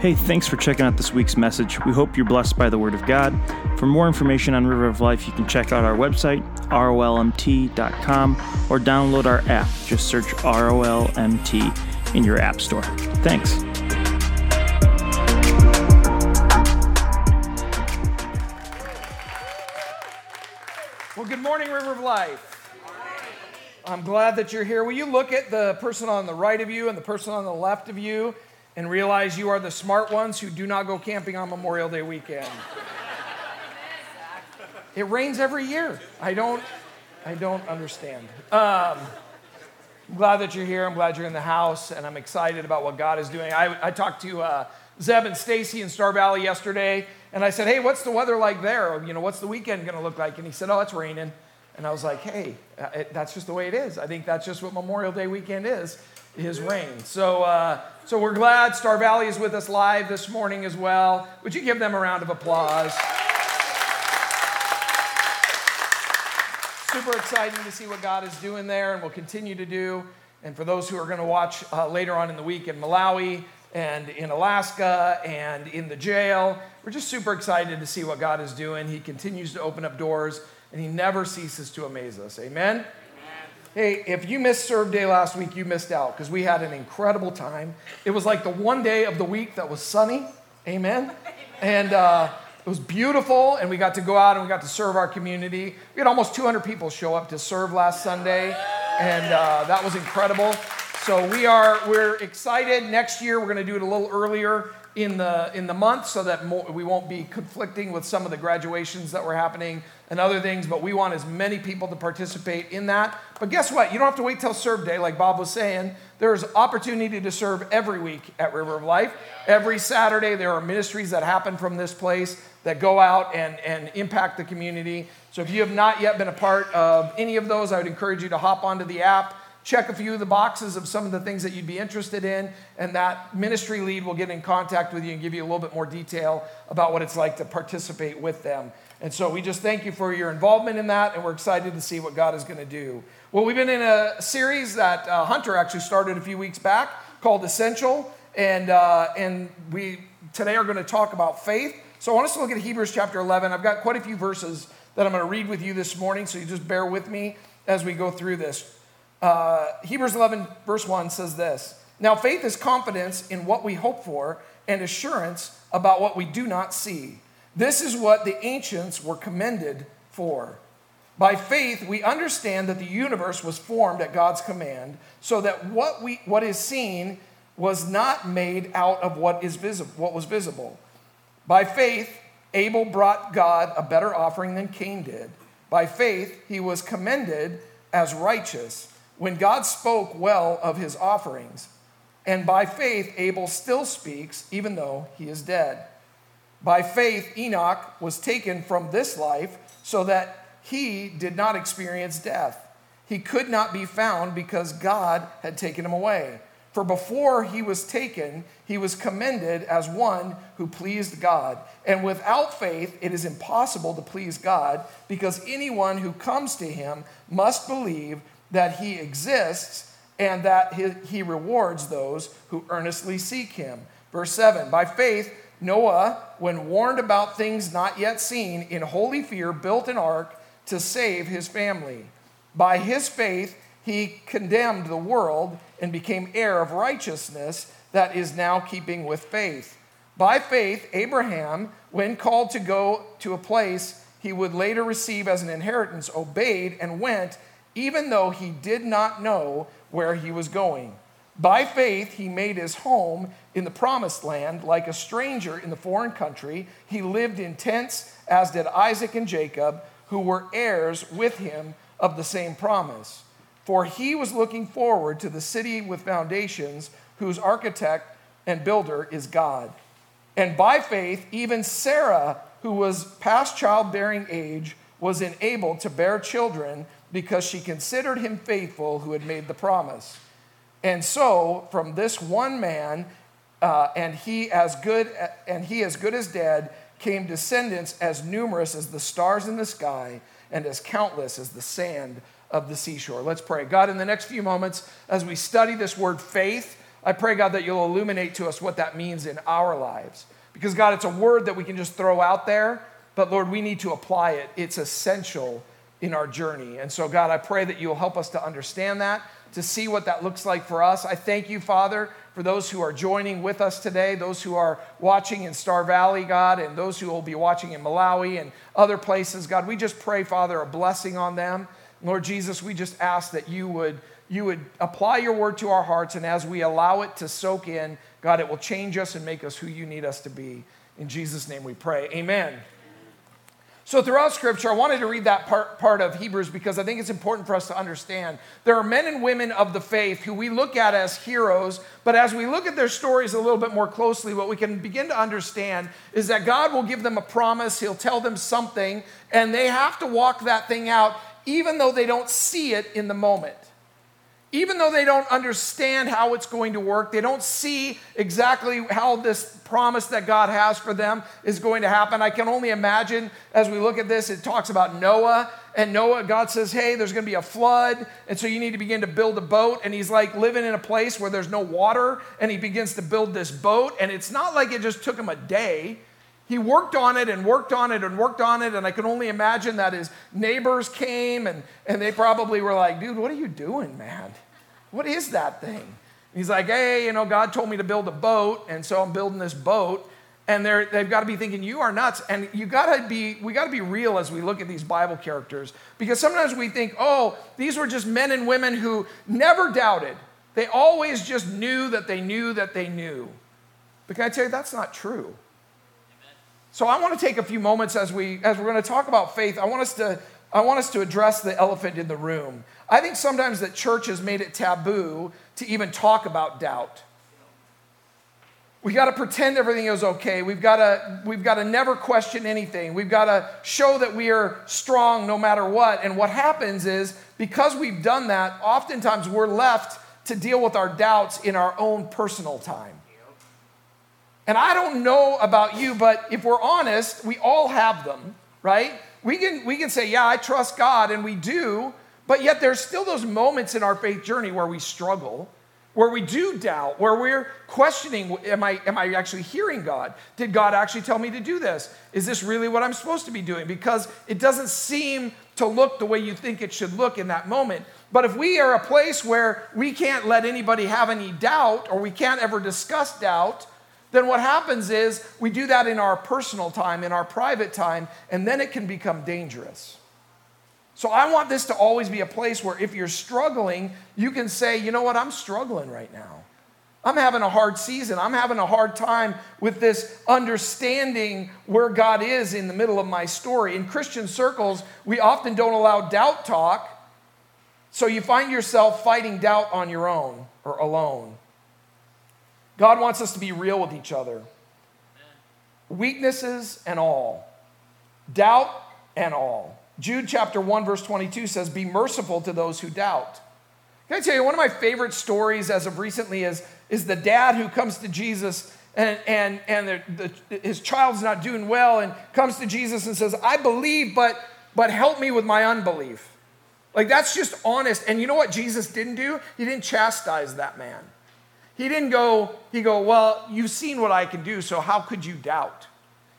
Hey, thanks for checking out this week's message. We hope you're blessed by the Word of God. For more information on River of Life, you can check out our website, rolmt.com, or download our app. Just search ROLMT in your App Store. Thanks. Well, good morning, River of Life. I'm glad that you're here. Will you look at the person on the right of you and the person on the left of you and realize you are the smart ones who do not go camping on Memorial Day weekend. it rains every year. I don't, I don't understand. Um, I'm glad that you're here. I'm glad you're in the house, and I'm excited about what God is doing. I, I talked to uh, Zeb and Stacy in Star Valley yesterday, and I said, "Hey, what's the weather like there? You know, what's the weekend going to look like?" And he said, "Oh, it's raining." And I was like, "Hey, uh, it, that's just the way it is. I think that's just what Memorial Day weekend is." His reign. So, uh, so we're glad Star Valley is with us live this morning as well. Would you give them a round of applause? Super exciting to see what God is doing there and will continue to do. And for those who are going to watch uh, later on in the week in Malawi and in Alaska and in the jail, we're just super excited to see what God is doing. He continues to open up doors and He never ceases to amaze us. Amen. Hey, if you missed Serve Day last week, you missed out because we had an incredible time. It was like the one day of the week that was sunny. Amen. And uh, it was beautiful, and we got to go out and we got to serve our community. We had almost 200 people show up to serve last Sunday, and uh, that was incredible. So we are we're excited. Next year, we're going to do it a little earlier in the in the month so that more, we won't be conflicting with some of the graduations that were happening and other things but we want as many people to participate in that. But guess what? You don't have to wait till serve day like bob was saying. There's opportunity to serve every week at river of life. Every saturday there are ministries that happen from this place that go out and, and impact the community. So if you have not yet been a part of any of those i would encourage you to hop onto the app check a few of the boxes of some of the things that you'd be interested in, and that ministry lead will get in contact with you and give you a little bit more detail about what it's like to participate with them. And so we just thank you for your involvement in that, and we're excited to see what God is going to do. Well, we've been in a series that uh, Hunter actually started a few weeks back called Essential, and, uh, and we today are going to talk about faith. So I want us to look at Hebrews chapter 11. I've got quite a few verses that I'm going to read with you this morning, so you just bear with me as we go through this. Uh, Hebrews 11, verse 1 says this Now faith is confidence in what we hope for and assurance about what we do not see. This is what the ancients were commended for. By faith, we understand that the universe was formed at God's command, so that what, we, what is seen was not made out of what, is visible, what was visible. By faith, Abel brought God a better offering than Cain did. By faith, he was commended as righteous when God spoke well of his offerings. And by faith, Abel still speaks, even though he is dead. By faith, Enoch was taken from this life so that he did not experience death. He could not be found because God had taken him away. For before he was taken, he was commended as one who pleased God. And without faith, it is impossible to please God because anyone who comes to him must believe that he exists and that he, rewards those who earnestly seek him. Verse 7 By faith, Noah, when warned about things not yet seen, in holy fear built an ark to save his family. By his faith, he condemned the world and became heir of righteousness that is now keeping with faith. By faith, Abraham, when called to go to a place he would later receive as an inheritance, obeyed and went even though he did not know where he was going. By faith, he made his home in the promised land like a stranger in the foreign country. He lived in tents, as did Isaac and Jacob, who were heirs with him of the same promise. For he was looking forward to the city with foundations, whose architect and builder is God. And by faith, even Sarah, who was past childbearing age, was enabled to bear children because she considered him faithful who had made the promise. And so, from this one man, uh, and he as good and he as good as dead, came descendants as numerous as the stars in the sky and as countless as the sand of the seashore. Let's pray. God, in the next few moments, as we study this word faith, I pray, God, that you'll illuminate to us what that means in our lives. Because, God, it's a word that we can just throw out there, but Lord, we need to apply it. It's essential in our journey. And so, God, I pray that you'll help us to understand that, to see what that looks like for us. I thank you, Father, for those who are joining with us today, those who are watching in Star Valley, God, and those who will be watching in Malawi and other places. God, we just pray, Father, a blessing on them. Lord Jesus, we just ask that you would, you would apply your word to our hearts, and as we allow it to soak in, God, it will change us and make us who you need us to be. In Jesus' name we pray. Amen. So, throughout Scripture, I wanted to read that part, part of Hebrews because I think it's important for us to understand. There are men and women of the faith who we look at as heroes, but as we look at their stories a little bit more closely, what we can begin to understand is that God will give them a promise, He'll tell them something, and they have to walk that thing out even though they don't see it in the moment even though they don't understand how it's going to work, they don't see exactly how this promise that God has for them is going to happen. I can only imagine as we look at this, it talks about Noah. And Noah, God says, Hey, there's going to be a flood. And so you need to begin to build a boat. And he's like living in a place where there's no water. And he begins to build this boat. And it's not like it just took him a day. He worked on it and worked on it and worked on it. And I can only imagine that his neighbors came and, and they probably were like, dude, what are you doing, man? What is that thing? And he's like, hey, you know, God told me to build a boat. And so I'm building this boat. And they're, they've got to be thinking, you are nuts. And you got to be, we got to be real as we look at these Bible characters. Because sometimes we think, oh, these were just men and women who never doubted. They always just knew that they knew that they knew. But can I tell you, that's not true. So I want to take a few moments as we as we're going to talk about faith. I want us to I want us to address the elephant in the room. I think sometimes that church has made it taboo to even talk about doubt. We got to pretend everything is okay. We've got to we've got to never question anything. We've got to show that we are strong no matter what. And what happens is because we've done that, oftentimes we're left to deal with our doubts in our own personal time. And I don't know about you, but if we're honest, we all have them, right? We can, we can say, yeah, I trust God, and we do, but yet there's still those moments in our faith journey where we struggle, where we do doubt, where we're questioning, am I, am I actually hearing God? Did God actually tell me to do this? Is this really what I'm supposed to be doing? Because it doesn't seem to look the way you think it should look in that moment. But if we are a place where we can't let anybody have any doubt or we can't ever discuss doubt, then what happens is we do that in our personal time, in our private time, and then it can become dangerous. So I want this to always be a place where if you're struggling, you can say, you know what, I'm struggling right now. I'm having a hard season. I'm having a hard time with this understanding where God is in the middle of my story. In Christian circles, we often don't allow doubt talk, so you find yourself fighting doubt on your own or alone. God wants us to be real with each other. Weaknesses and all, doubt and all. Jude chapter 1, verse 22 says, Be merciful to those who doubt. Can I tell you, one of my favorite stories as of recently is, is the dad who comes to Jesus and, and, and the, the, his child's not doing well and comes to Jesus and says, I believe, but, but help me with my unbelief. Like, that's just honest. And you know what Jesus didn't do? He didn't chastise that man. He didn't go, he go, well, you've seen what I can do, so how could you doubt?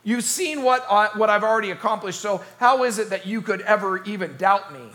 You've seen what, I, what I've already accomplished, so how is it that you could ever even doubt me?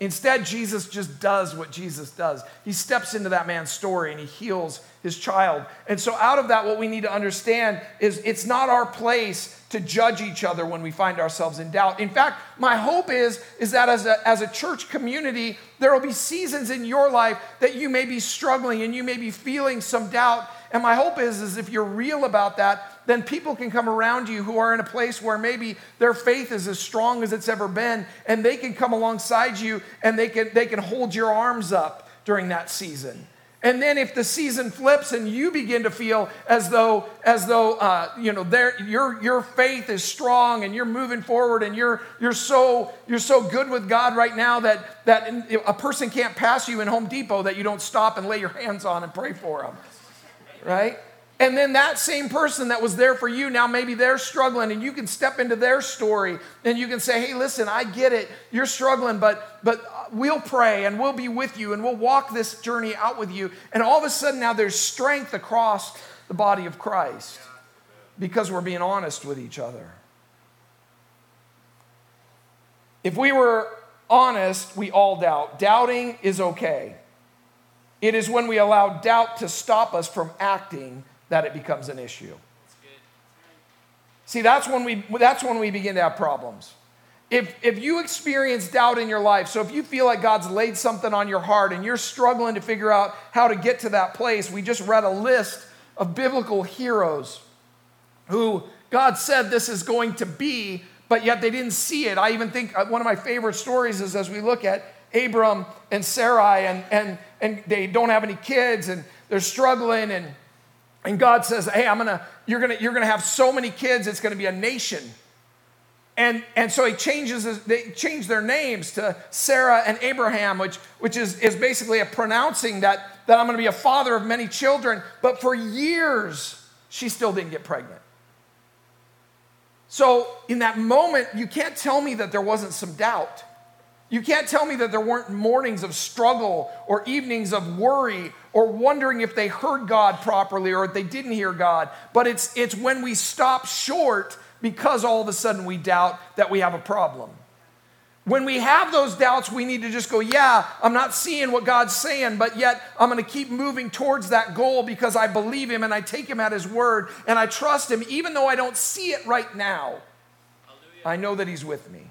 Instead, Jesus just does what Jesus does. He steps into that man's story and he heals his child. And so, out of that, what we need to understand is it's not our place to judge each other when we find ourselves in doubt. In fact, my hope is, is that as a, as a church community, there will be seasons in your life that you may be struggling and you may be feeling some doubt. And my hope is, is if you're real about that, then people can come around you who are in a place where maybe their faith is as strong as it's ever been, and they can come alongside you and they can, they can hold your arms up during that season. And then if the season flips and you begin to feel as though, as though uh, you know, your, your faith is strong and you're moving forward and you're, you're, so, you're so good with God right now that, that a person can't pass you in Home Depot that you don't stop and lay your hands on and pray for them, right? And then that same person that was there for you, now maybe they're struggling, and you can step into their story and you can say, Hey, listen, I get it. You're struggling, but, but we'll pray and we'll be with you and we'll walk this journey out with you. And all of a sudden, now there's strength across the body of Christ because we're being honest with each other. If we were honest, we all doubt. Doubting is okay. It is when we allow doubt to stop us from acting that it becomes an issue. See, that's when we that's when we begin to have problems. If, if you experience doubt in your life, so if you feel like God's laid something on your heart and you're struggling to figure out how to get to that place, we just read a list of biblical heroes who God said this is going to be, but yet they didn't see it. I even think uh, one of my favorite stories is as we look at Abram and Sarai, and, and, and they don't have any kids, and they're struggling, and, and God says, Hey, I'm gonna, you're gonna, you're gonna have so many kids, it's gonna be a nation. And, and so he changes, they change their names to Sarah and Abraham, which, which is, is basically a pronouncing that, that I'm going to be a father of many children. But for years, she still didn't get pregnant. So in that moment, you can't tell me that there wasn't some doubt. You can't tell me that there weren't mornings of struggle or evenings of worry or wondering if they heard God properly or if they didn't hear God. But it's, it's when we stop short because all of a sudden we doubt that we have a problem. When we have those doubts, we need to just go, Yeah, I'm not seeing what God's saying, but yet I'm going to keep moving towards that goal because I believe Him and I take Him at His word and I trust Him, even though I don't see it right now. I know that He's with me.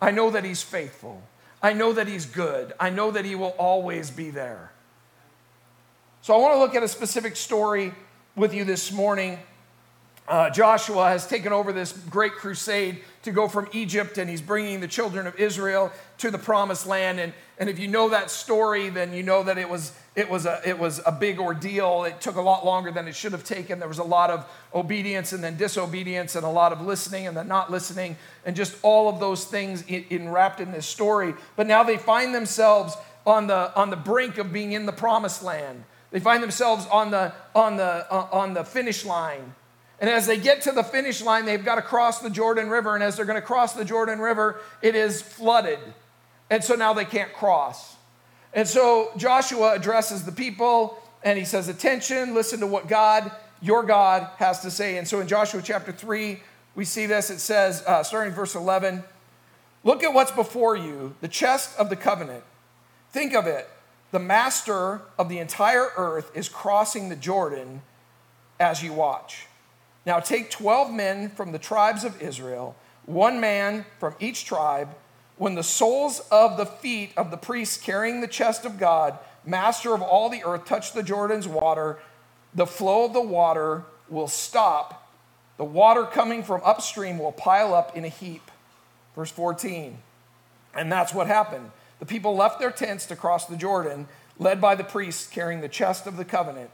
I know that He's faithful. I know that He's good. I know that He will always be there. So I want to look at a specific story with you this morning uh, Joshua has taken over this great crusade to go from Egypt and he's bringing the children of Israel to the promised land. And, and if you know that story, then you know that it was, it, was a, it was a big ordeal. It took a lot longer than it should have taken. There was a lot of obedience and then disobedience and a lot of listening and then not listening and just all of those things in, in wrapped in this story. But now they find themselves on the, on the brink of being in the promised land. They find themselves on the, on the, uh, on the finish line. And as they get to the finish line, they've got to cross the Jordan River. And as they're going to cross the Jordan River, it is flooded. And so now they can't cross. And so Joshua addresses the people and he says, Attention, listen to what God, your God, has to say. And so in Joshua chapter 3, we see this. It says, uh, starting verse 11, Look at what's before you, the chest of the covenant. Think of it. The master of the entire earth is crossing the Jordan as you watch. Now take 12 men from the tribes of Israel, one man from each tribe. When the soles of the feet of the priests carrying the chest of God, master of all the earth, touch the Jordan's water, the flow of the water will stop. The water coming from upstream will pile up in a heap. Verse 14. And that's what happened. The people left their tents to cross the Jordan, led by the priests carrying the chest of the covenant.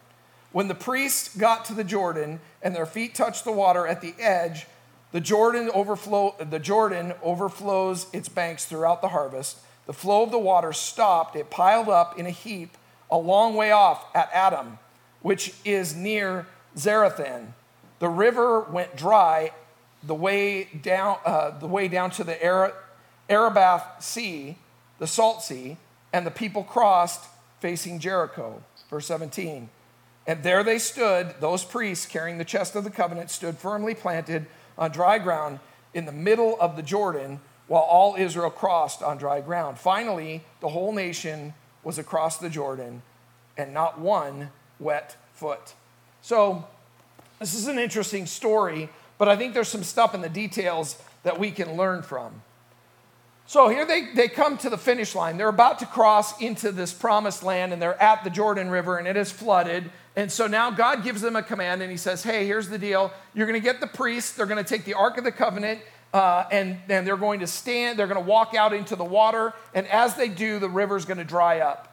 When the priests got to the Jordan and their feet touched the water at the edge, the Jordan, overflow, the Jordan overflows its banks throughout the harvest. The flow of the water stopped. It piled up in a heap a long way off at Adam, which is near Zarethan. The river went dry the way down, uh, the way down to the Arabah Sea, the Salt Sea, and the people crossed facing Jericho. Verse 17. And there they stood, those priests carrying the chest of the covenant stood firmly planted on dry ground in the middle of the Jordan while all Israel crossed on dry ground. Finally, the whole nation was across the Jordan and not one wet foot. So, this is an interesting story, but I think there's some stuff in the details that we can learn from. So here they, they come to the finish line. They're about to cross into this promised land and they're at the Jordan River and it is flooded. And so now God gives them a command and he says, Hey, here's the deal. You're going to get the priests, they're going to take the Ark of the Covenant, uh, and, and they're going to stand, they're going to walk out into the water. And as they do, the river's going to dry up.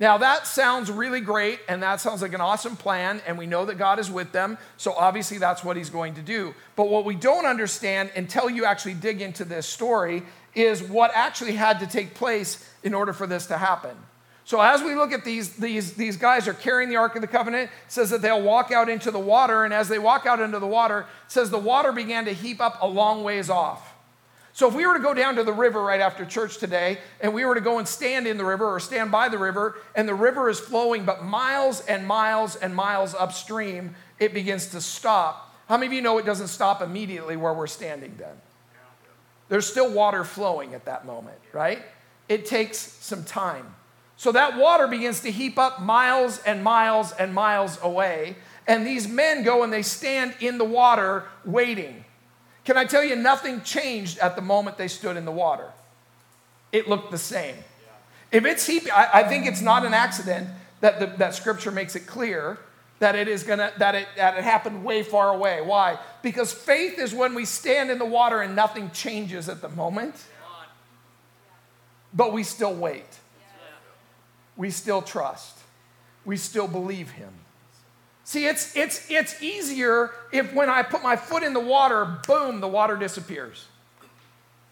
Now, that sounds really great, and that sounds like an awesome plan, and we know that God is with them, so obviously that's what He's going to do. But what we don't understand until you actually dig into this story is what actually had to take place in order for this to happen. So as we look at these, these, these guys are carrying the Ark of the Covenant, says that they'll walk out into the water, and as they walk out into the water, says the water began to heap up a long ways off. So if we were to go down to the river right after church today, and we were to go and stand in the river or stand by the river, and the river is flowing, but miles and miles and miles upstream, it begins to stop. How many of you know it doesn't stop immediately where we're standing then? There's still water flowing at that moment, right? It takes some time. So that water begins to heap up miles and miles and miles away. And these men go and they stand in the water waiting. Can I tell you, nothing changed at the moment they stood in the water? It looked the same. If it's heaping, I, I think it's not an accident that, the, that scripture makes it clear that it is gonna that it that it happened way far away. Why? Because faith is when we stand in the water and nothing changes at the moment, but we still wait we still trust. We still believe him. See, it's, it's, it's easier if when I put my foot in the water, boom, the water disappears.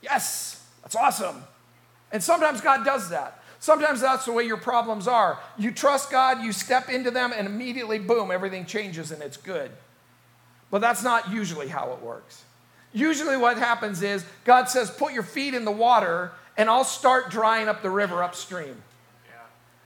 Yes, that's awesome. And sometimes God does that. Sometimes that's the way your problems are. You trust God, you step into them, and immediately, boom, everything changes and it's good. But that's not usually how it works. Usually, what happens is God says, Put your feet in the water, and I'll start drying up the river upstream.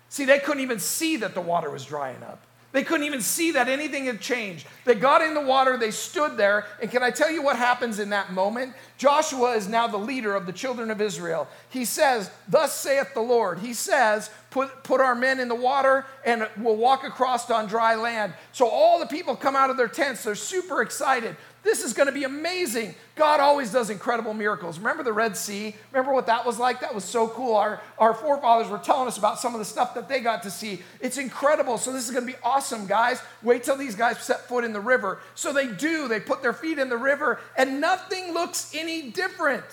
See, they couldn't even see that the water was drying up. They couldn't even see that anything had changed. They got in the water, they stood there, and can I tell you what happens in that moment? Joshua is now the leader of the children of Israel. He says, Thus saith the Lord. He says, Put, put our men in the water and we'll walk across on dry land. So all the people come out of their tents. They're super excited. This is going to be amazing. God always does incredible miracles. Remember the Red Sea? Remember what that was like? That was so cool. Our, our forefathers were telling us about some of the stuff that they got to see. It's incredible. So, this is going to be awesome, guys. Wait till these guys set foot in the river. So, they do. They put their feet in the river, and nothing looks any different.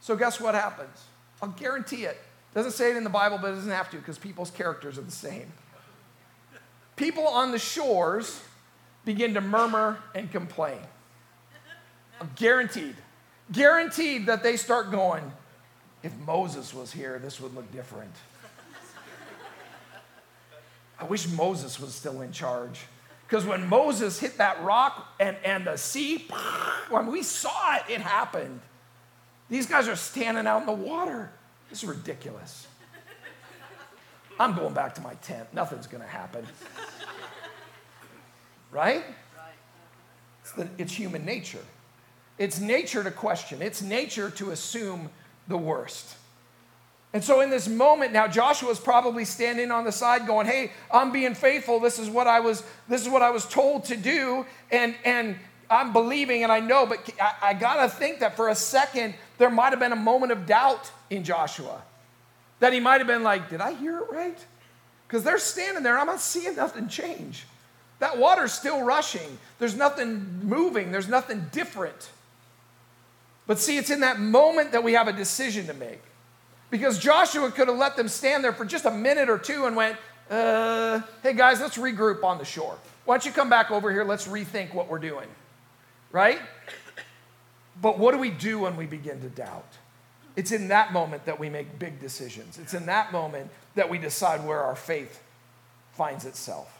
So, guess what happens? I'll guarantee it. Doesn't say it in the Bible, but it doesn't have to because people's characters are the same. People on the shores begin to murmur and complain. Guaranteed. Guaranteed that they start going, if Moses was here, this would look different. I wish Moses was still in charge. Because when Moses hit that rock and, and the sea, when we saw it, it happened. These guys are standing out in the water. This is ridiculous. I'm going back to my tent. Nothing's going to happen. Right? It's, the, it's human nature. It's nature to question, it's nature to assume the worst. And so in this moment now Joshua's probably standing on the side going, "Hey, I'm being faithful. This is what I was this is what I was told to do and and I'm believing and I know, but I, I got to think that for a second there might have been a moment of doubt in Joshua. That he might have been like, "Did I hear it right?" Because they're standing there, I'm not seeing nothing change. That water's still rushing. There's nothing moving, there's nothing different. But see, it's in that moment that we have a decision to make. Because Joshua could have let them stand there for just a minute or two and went, uh, hey guys, let's regroup on the shore. Why don't you come back over here? Let's rethink what we're doing. Right? But what do we do when we begin to doubt? It's in that moment that we make big decisions. It's in that moment that we decide where our faith finds itself.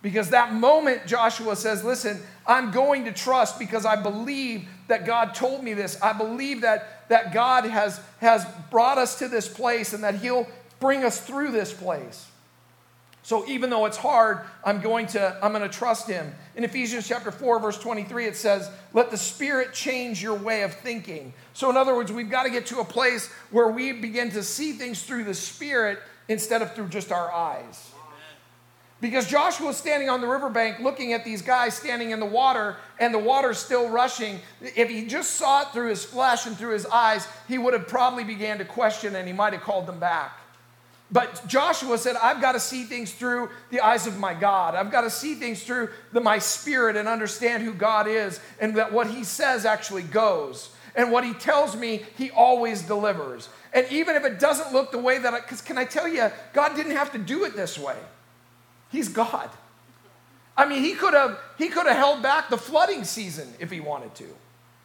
Because that moment, Joshua says, Listen, I'm going to trust because I believe that God told me this. I believe that, that God has, has brought us to this place and that He'll bring us through this place. So even though it's hard, I'm going to I'm going to trust him. In Ephesians chapter 4 verse 23 it says, "Let the Spirit change your way of thinking." So in other words, we've got to get to a place where we begin to see things through the Spirit instead of through just our eyes. Because Joshua was standing on the riverbank looking at these guys standing in the water, and the water's still rushing. If he just saw it through his flesh and through his eyes, he would have probably began to question and he might have called them back. But Joshua said, I've got to see things through the eyes of my God. I've got to see things through the, my spirit and understand who God is and that what he says actually goes. And what he tells me, he always delivers. And even if it doesn't look the way that I, because can I tell you, God didn't have to do it this way. He's God. I mean, he could have he could have held back the flooding season if he wanted to.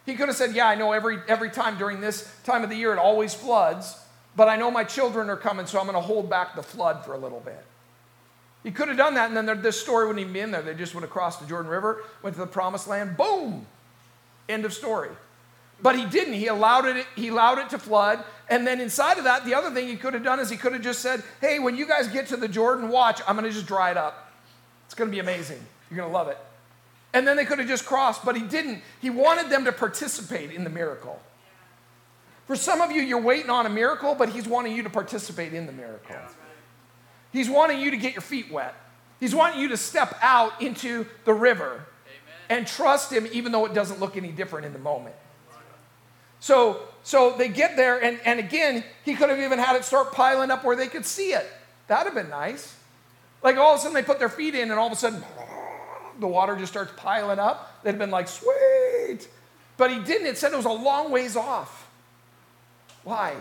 He could have said, "Yeah, I know every every time during this time of the year it always floods." but I know my children are coming, so I'm going to hold back the flood for a little bit. He could have done that, and then this story wouldn't even be in there. They just would have crossed the Jordan River, went to the promised land, boom, end of story. But he didn't. He allowed it, he allowed it to flood. And then inside of that, the other thing he could have done is he could have just said, Hey, when you guys get to the Jordan, watch, I'm gonna just dry it up. It's gonna be amazing. You're gonna love it. And then they could have just crossed, but he didn't. He wanted them to participate in the miracle. For some of you, you're waiting on a miracle, but he's wanting you to participate in the miracle. He's wanting you to get your feet wet. He's wanting you to step out into the river and trust him even though it doesn't look any different in the moment. So, so they get there, and, and again, he could have even had it start piling up where they could see it. That'd have been nice. Like all of a sudden they put their feet in, and all of a sudden the water just starts piling up. They'd have been like, sweet. But he didn't. It said it was a long ways off. Why?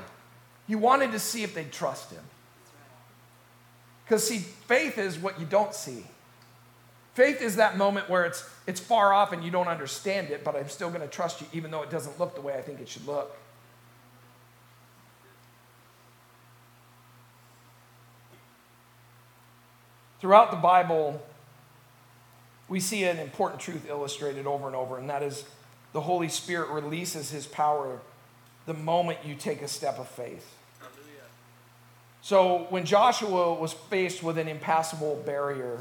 He wanted to see if they'd trust him. Because, see, faith is what you don't see. Faith is that moment where it's, it's far off and you don't understand it, but I'm still going to trust you even though it doesn't look the way I think it should look. Throughout the Bible, we see an important truth illustrated over and over, and that is the Holy Spirit releases his power the moment you take a step of faith. So when Joshua was faced with an impassable barrier,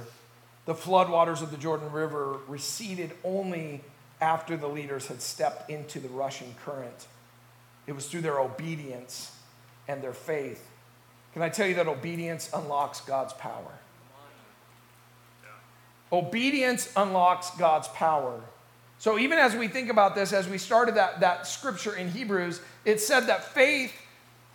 the floodwaters of the Jordan River receded only after the leaders had stepped into the rushing current. It was through their obedience and their faith. Can I tell you that obedience unlocks God's power? Obedience unlocks God's power. So, even as we think about this, as we started that, that scripture in Hebrews, it said that faith,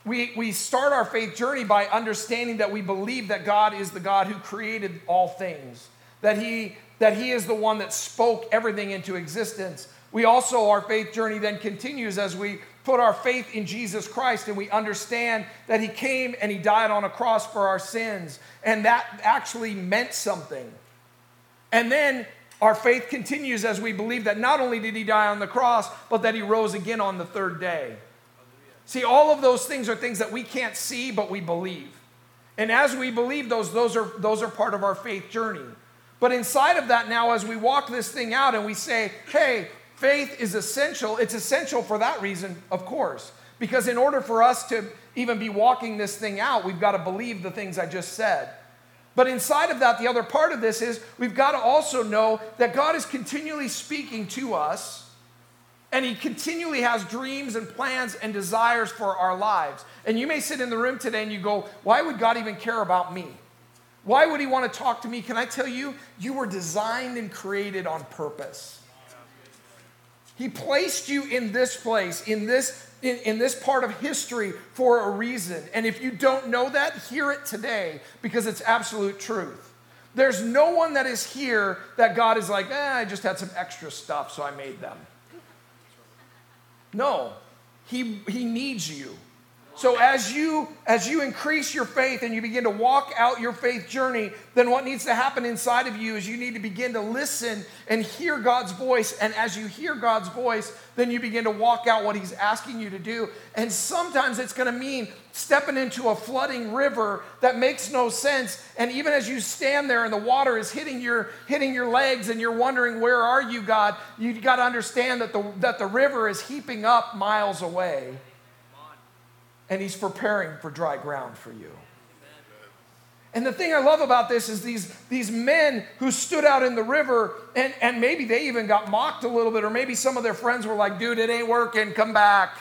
we, we start our faith journey by understanding that we believe that God is the God who created all things that he, that he is the one that spoke everything into existence. We also, our faith journey then continues as we put our faith in Jesus Christ and we understand that he came and he died on a cross for our sins. And that actually meant something. And then our faith continues as we believe that not only did he die on the cross, but that he rose again on the third day. See, all of those things are things that we can't see, but we believe. And as we believe those, those are, those are part of our faith journey. But inside of that, now, as we walk this thing out and we say, hey, faith is essential, it's essential for that reason, of course. Because in order for us to even be walking this thing out, we've got to believe the things I just said. But inside of that, the other part of this is we've got to also know that God is continually speaking to us and He continually has dreams and plans and desires for our lives. And you may sit in the room today and you go, Why would God even care about me? Why would he want to talk to me? Can I tell you, you were designed and created on purpose. He placed you in this place, in this, in, in, this part of history for a reason. And if you don't know that, hear it today because it's absolute truth. There's no one that is here that God is like, eh, I just had some extra stuff, so I made them. No, He, he needs you. So as you as you increase your faith and you begin to walk out your faith journey, then what needs to happen inside of you is you need to begin to listen and hear God's voice. And as you hear God's voice, then you begin to walk out what he's asking you to do. And sometimes it's going to mean stepping into a flooding river that makes no sense. And even as you stand there and the water is hitting your hitting your legs and you're wondering where are you God, You've got to understand that the that the river is heaping up miles away and he's preparing for dry ground for you. And the thing I love about this is these, these men who stood out in the river, and, and maybe they even got mocked a little bit, or maybe some of their friends were like, dude, it ain't working, come back.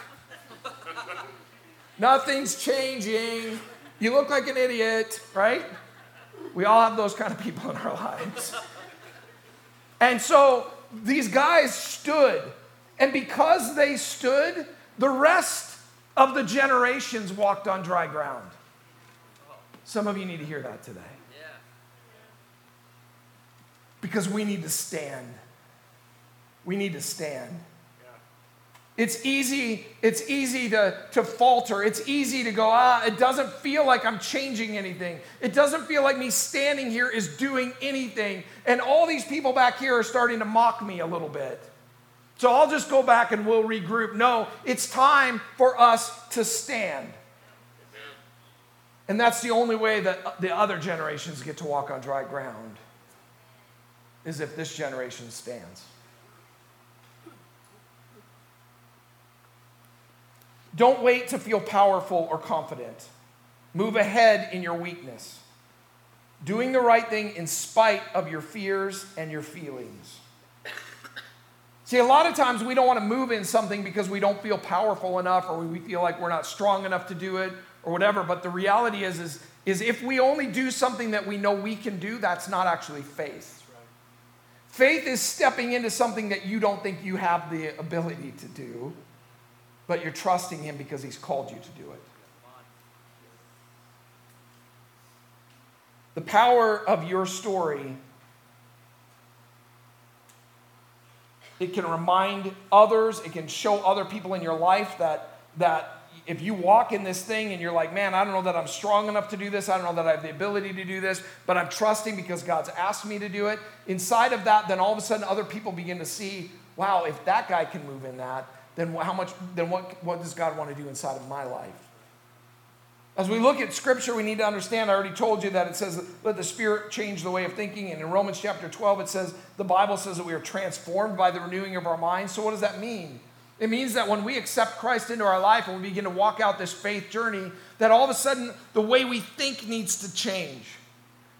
Nothing's changing. You look like an idiot, right? We all have those kind of people in our lives. And so these guys stood, and because they stood, the rest of the generations walked on dry ground. Some of you need to hear that today. Because we need to stand. We need to stand. It's easy, it's easy to, to falter. It's easy to go, ah, it doesn't feel like I'm changing anything. It doesn't feel like me standing here is doing anything. And all these people back here are starting to mock me a little bit. So I'll just go back and we'll regroup. No, it's time for us to stand. And that's the only way that the other generations get to walk on dry ground, is if this generation stands. Don't wait to feel powerful or confident. Move ahead in your weakness, doing the right thing in spite of your fears and your feelings. See, a lot of times we don't want to move in something because we don't feel powerful enough or we feel like we're not strong enough to do it or whatever. But the reality is, is, is if we only do something that we know we can do, that's not actually faith. Faith is stepping into something that you don't think you have the ability to do, but you're trusting Him because He's called you to do it. The power of your story It can remind others, it can show other people in your life that, that if you walk in this thing and you're like, man, I don't know that I'm strong enough to do this, I don't know that I have the ability to do this, but I'm trusting because God's asked me to do it. Inside of that, then all of a sudden other people begin to see, wow, if that guy can move in that, then how much, then what, what does God want to do inside of my life? As we look at scripture, we need to understand. I already told you that it says, let the Spirit change the way of thinking. And in Romans chapter 12, it says, the Bible says that we are transformed by the renewing of our minds. So, what does that mean? It means that when we accept Christ into our life and we begin to walk out this faith journey, that all of a sudden the way we think needs to change.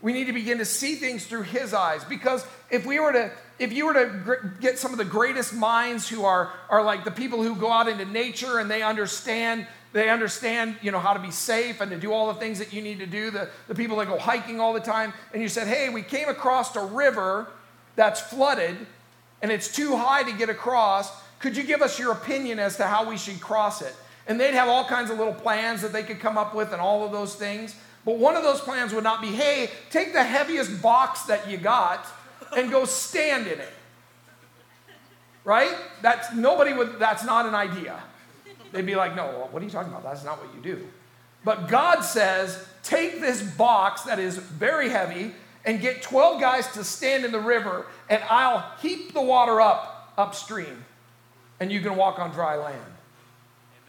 We need to begin to see things through His eyes. Because if we were to, if you were to get some of the greatest minds who are, are like the people who go out into nature and they understand they understand, you know, how to be safe and to do all the things that you need to do. The, the people that go hiking all the time. And you said, hey, we came across a river that's flooded and it's too high to get across. Could you give us your opinion as to how we should cross it? And they'd have all kinds of little plans that they could come up with and all of those things. But one of those plans would not be, hey, take the heaviest box that you got and go stand in it. Right? That's nobody would that's not an idea. They'd be like, no, what are you talking about? That's not what you do. But God says, take this box that is very heavy and get 12 guys to stand in the river, and I'll heap the water up upstream, and you can walk on dry land.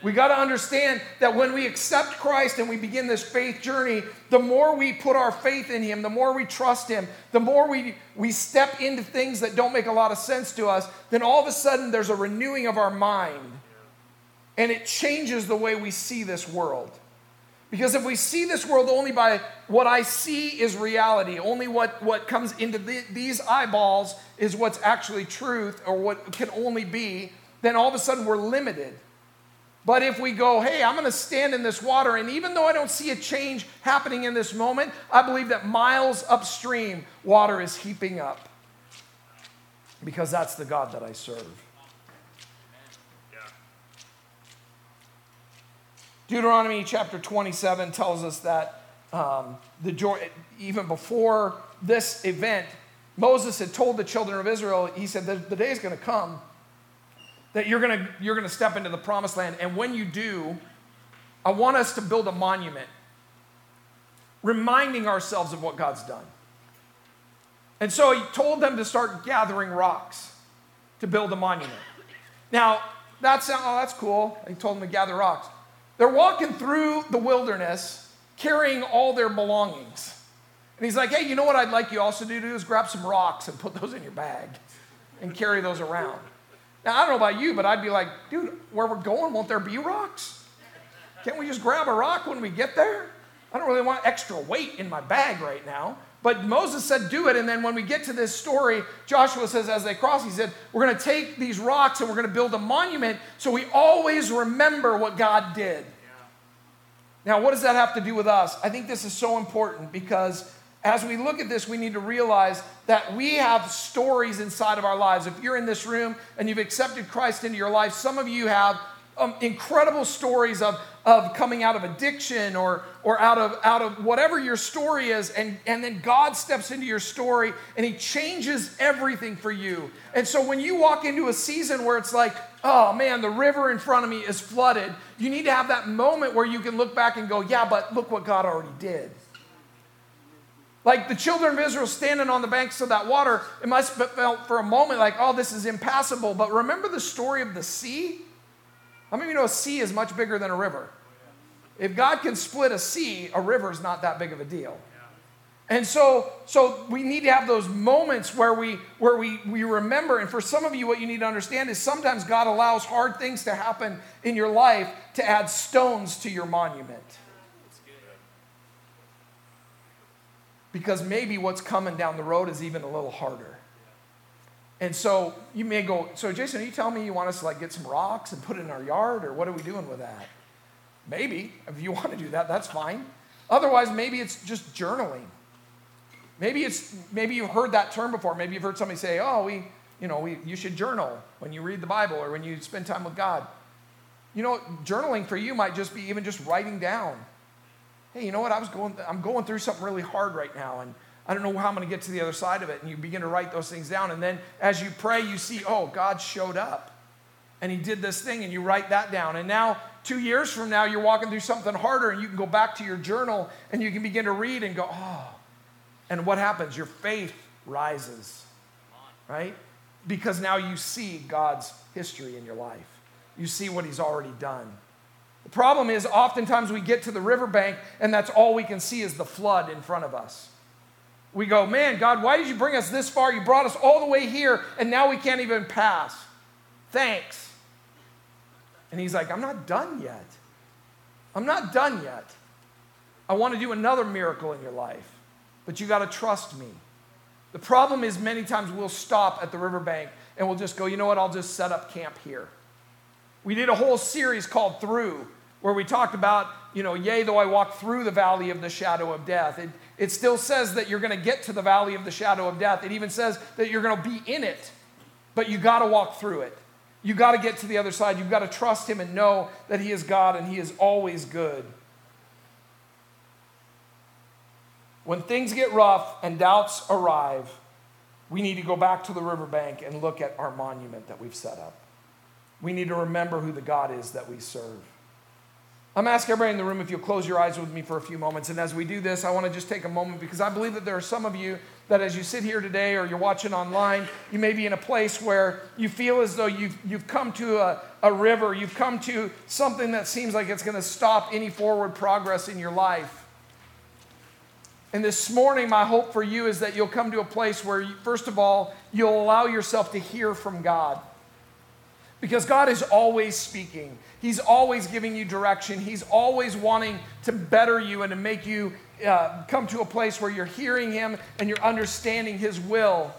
We got to understand that when we accept Christ and we begin this faith journey, the more we put our faith in Him, the more we trust Him, the more we, we step into things that don't make a lot of sense to us, then all of a sudden there's a renewing of our mind. And it changes the way we see this world. Because if we see this world only by what I see is reality, only what, what comes into the, these eyeballs is what's actually truth or what can only be, then all of a sudden we're limited. But if we go, hey, I'm going to stand in this water, and even though I don't see a change happening in this moment, I believe that miles upstream, water is heaping up. Because that's the God that I serve. Deuteronomy chapter 27 tells us that um, the even before this event, Moses had told the children of Israel, he said, the, the day is going to come that you're going to you're going to step into the promised land. And when you do, I want us to build a monument reminding ourselves of what God's done. And so he told them to start gathering rocks to build a monument. Now, that's, oh, that's cool. He told them to gather rocks. They're walking through the wilderness carrying all their belongings. And he's like, hey, you know what I'd like you also to do is grab some rocks and put those in your bag and carry those around. Now, I don't know about you, but I'd be like, dude, where we're going, won't there be rocks? Can't we just grab a rock when we get there? I don't really want extra weight in my bag right now. But Moses said, do it. And then when we get to this story, Joshua says, as they cross, he said, we're going to take these rocks and we're going to build a monument so we always remember what God did. Yeah. Now, what does that have to do with us? I think this is so important because as we look at this, we need to realize that we have stories inside of our lives. If you're in this room and you've accepted Christ into your life, some of you have um, incredible stories of, of coming out of addiction or, or out, of, out of whatever your story is. And, and then God steps into your story and He changes everything for you. And so when you walk into a season where it's like, oh man, the river in front of me is flooded, you need to have that moment where you can look back and go, yeah, but look what God already did. Like the children of Israel standing on the banks of that water, it must have felt for a moment like, oh, this is impassable. But remember the story of the sea? How many of you know a sea is much bigger than a river? If God can split a sea, a river is not that big of a deal. And so, so we need to have those moments where we where we, we remember. And for some of you, what you need to understand is sometimes God allows hard things to happen in your life to add stones to your monument. Because maybe what's coming down the road is even a little harder. And so you may go, so Jason, are you telling me you want us to like get some rocks and put it in our yard, or what are we doing with that? Maybe. If you want to do that, that's fine. Otherwise, maybe it's just journaling. Maybe it's maybe you've heard that term before. Maybe you've heard somebody say, "Oh, we, you know, we, you should journal when you read the Bible or when you spend time with God." You know, journaling for you might just be even just writing down. Hey, you know what? I was going I'm going through something really hard right now and I don't know how I'm going to get to the other side of it and you begin to write those things down and then as you pray you see, "Oh, God showed up." And he did this thing and you write that down. And now 2 years from now you're walking through something harder and you can go back to your journal and you can begin to read and go, "Oh, and what happens? Your faith rises, right? Because now you see God's history in your life. You see what He's already done. The problem is, oftentimes we get to the riverbank and that's all we can see is the flood in front of us. We go, man, God, why did you bring us this far? You brought us all the way here and now we can't even pass. Thanks. And He's like, I'm not done yet. I'm not done yet. I want to do another miracle in your life but you got to trust me. The problem is, many times we'll stop at the riverbank and we'll just go, you know what, I'll just set up camp here. We did a whole series called Through, where we talked about, you know, yea, though I walk through the valley of the shadow of death. It, it still says that you're going to get to the valley of the shadow of death. It even says that you're going to be in it, but you got to walk through it. You got to get to the other side. You've got to trust Him and know that He is God and He is always good. When things get rough and doubts arrive, we need to go back to the riverbank and look at our monument that we've set up. We need to remember who the God is that we serve. I'm asking everybody in the room if you'll close your eyes with me for a few moments. And as we do this, I want to just take a moment because I believe that there are some of you that as you sit here today or you're watching online, you may be in a place where you feel as though you've, you've come to a, a river, you've come to something that seems like it's going to stop any forward progress in your life. And this morning, my hope for you is that you'll come to a place where, you, first of all, you'll allow yourself to hear from God. Because God is always speaking, He's always giving you direction, He's always wanting to better you and to make you uh, come to a place where you're hearing Him and you're understanding His will.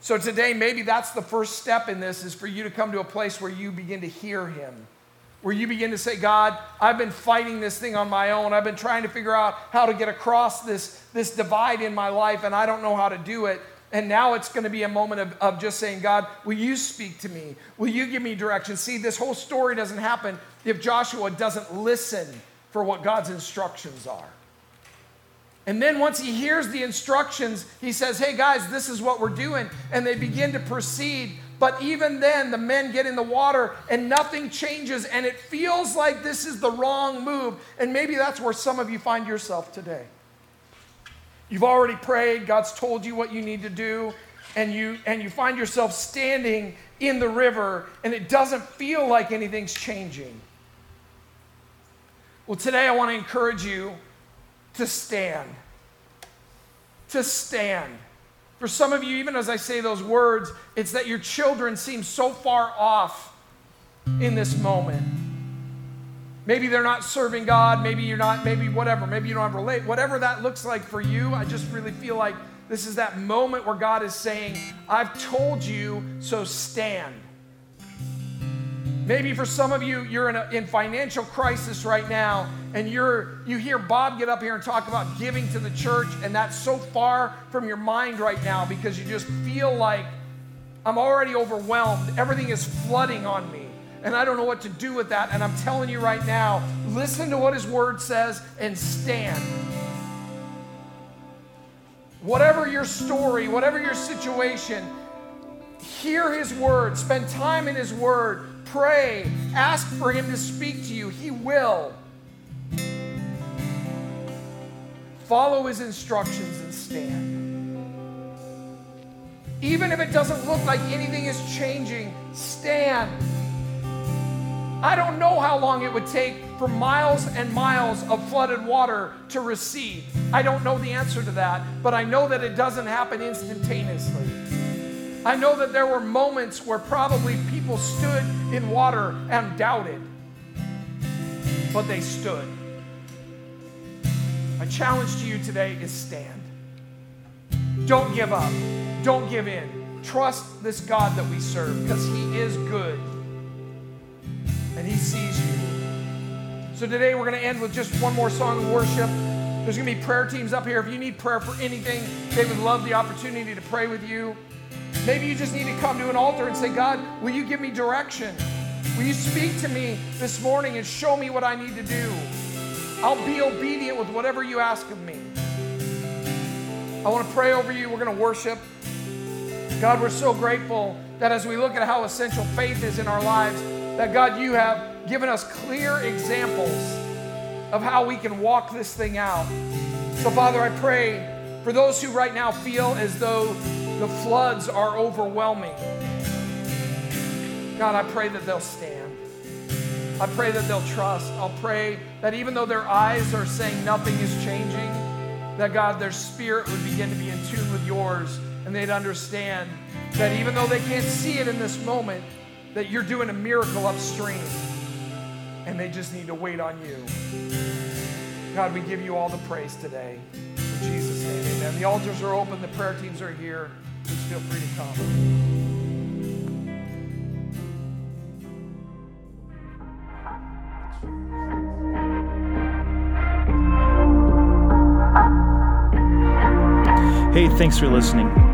So today, maybe that's the first step in this is for you to come to a place where you begin to hear Him where you begin to say, God, I've been fighting this thing on my own. I've been trying to figure out how to get across this, this divide in my life, and I don't know how to do it. And now it's going to be a moment of, of just saying, God, will you speak to me? Will you give me direction? See, this whole story doesn't happen if Joshua doesn't listen for what God's instructions are. And then once he hears the instructions, he says, Hey guys, this is what we're doing. And they begin to proceed but even then, the men get in the water and nothing changes, and it feels like this is the wrong move. And maybe that's where some of you find yourself today. You've already prayed, God's told you what you need to do, and you, and you find yourself standing in the river, and it doesn't feel like anything's changing. Well, today I want to encourage you to stand. To stand. For some of you, even as I say those words, it's that your children seem so far off in this moment. Maybe they're not serving God. Maybe you're not, maybe whatever. Maybe you don't have relate. Whatever that looks like for you, I just really feel like this is that moment where God is saying, I've told you, so stand. Maybe for some of you, you're in, a, in financial crisis right now, and you're you hear Bob get up here and talk about giving to the church, and that's so far from your mind right now because you just feel like I'm already overwhelmed. Everything is flooding on me, and I don't know what to do with that. And I'm telling you right now, listen to what His Word says and stand. Whatever your story, whatever your situation, hear His Word, spend time in His Word Pray, ask for Him to speak to you. He will. Follow His instructions and stand. Even if it doesn't look like anything is changing, stand. I don't know how long it would take for miles and miles of flooded water to recede. I don't know the answer to that, but I know that it doesn't happen instantaneously. I know that there were moments where probably people stood in water and doubted, but they stood. My challenge to you today is stand. Don't give up. Don't give in. Trust this God that we serve because He is good and He sees you. So today we're going to end with just one more song of worship. There's going to be prayer teams up here. If you need prayer for anything, they would love the opportunity to pray with you. Maybe you just need to come to an altar and say, God, will you give me direction? Will you speak to me this morning and show me what I need to do? I'll be obedient with whatever you ask of me. I want to pray over you. We're going to worship. God, we're so grateful that as we look at how essential faith is in our lives, that God, you have given us clear examples of how we can walk this thing out. So, Father, I pray for those who right now feel as though the floods are overwhelming. God, I pray that they'll stand. I pray that they'll trust. I'll pray that even though their eyes are saying nothing is changing, that God, their spirit would begin to be in tune with yours and they'd understand that even though they can't see it in this moment, that you're doing a miracle upstream and they just need to wait on you. God, we give you all the praise today. In Jesus' name, amen. The altars are open, the prayer teams are here. Please feel free to come. Hey, thanks for listening.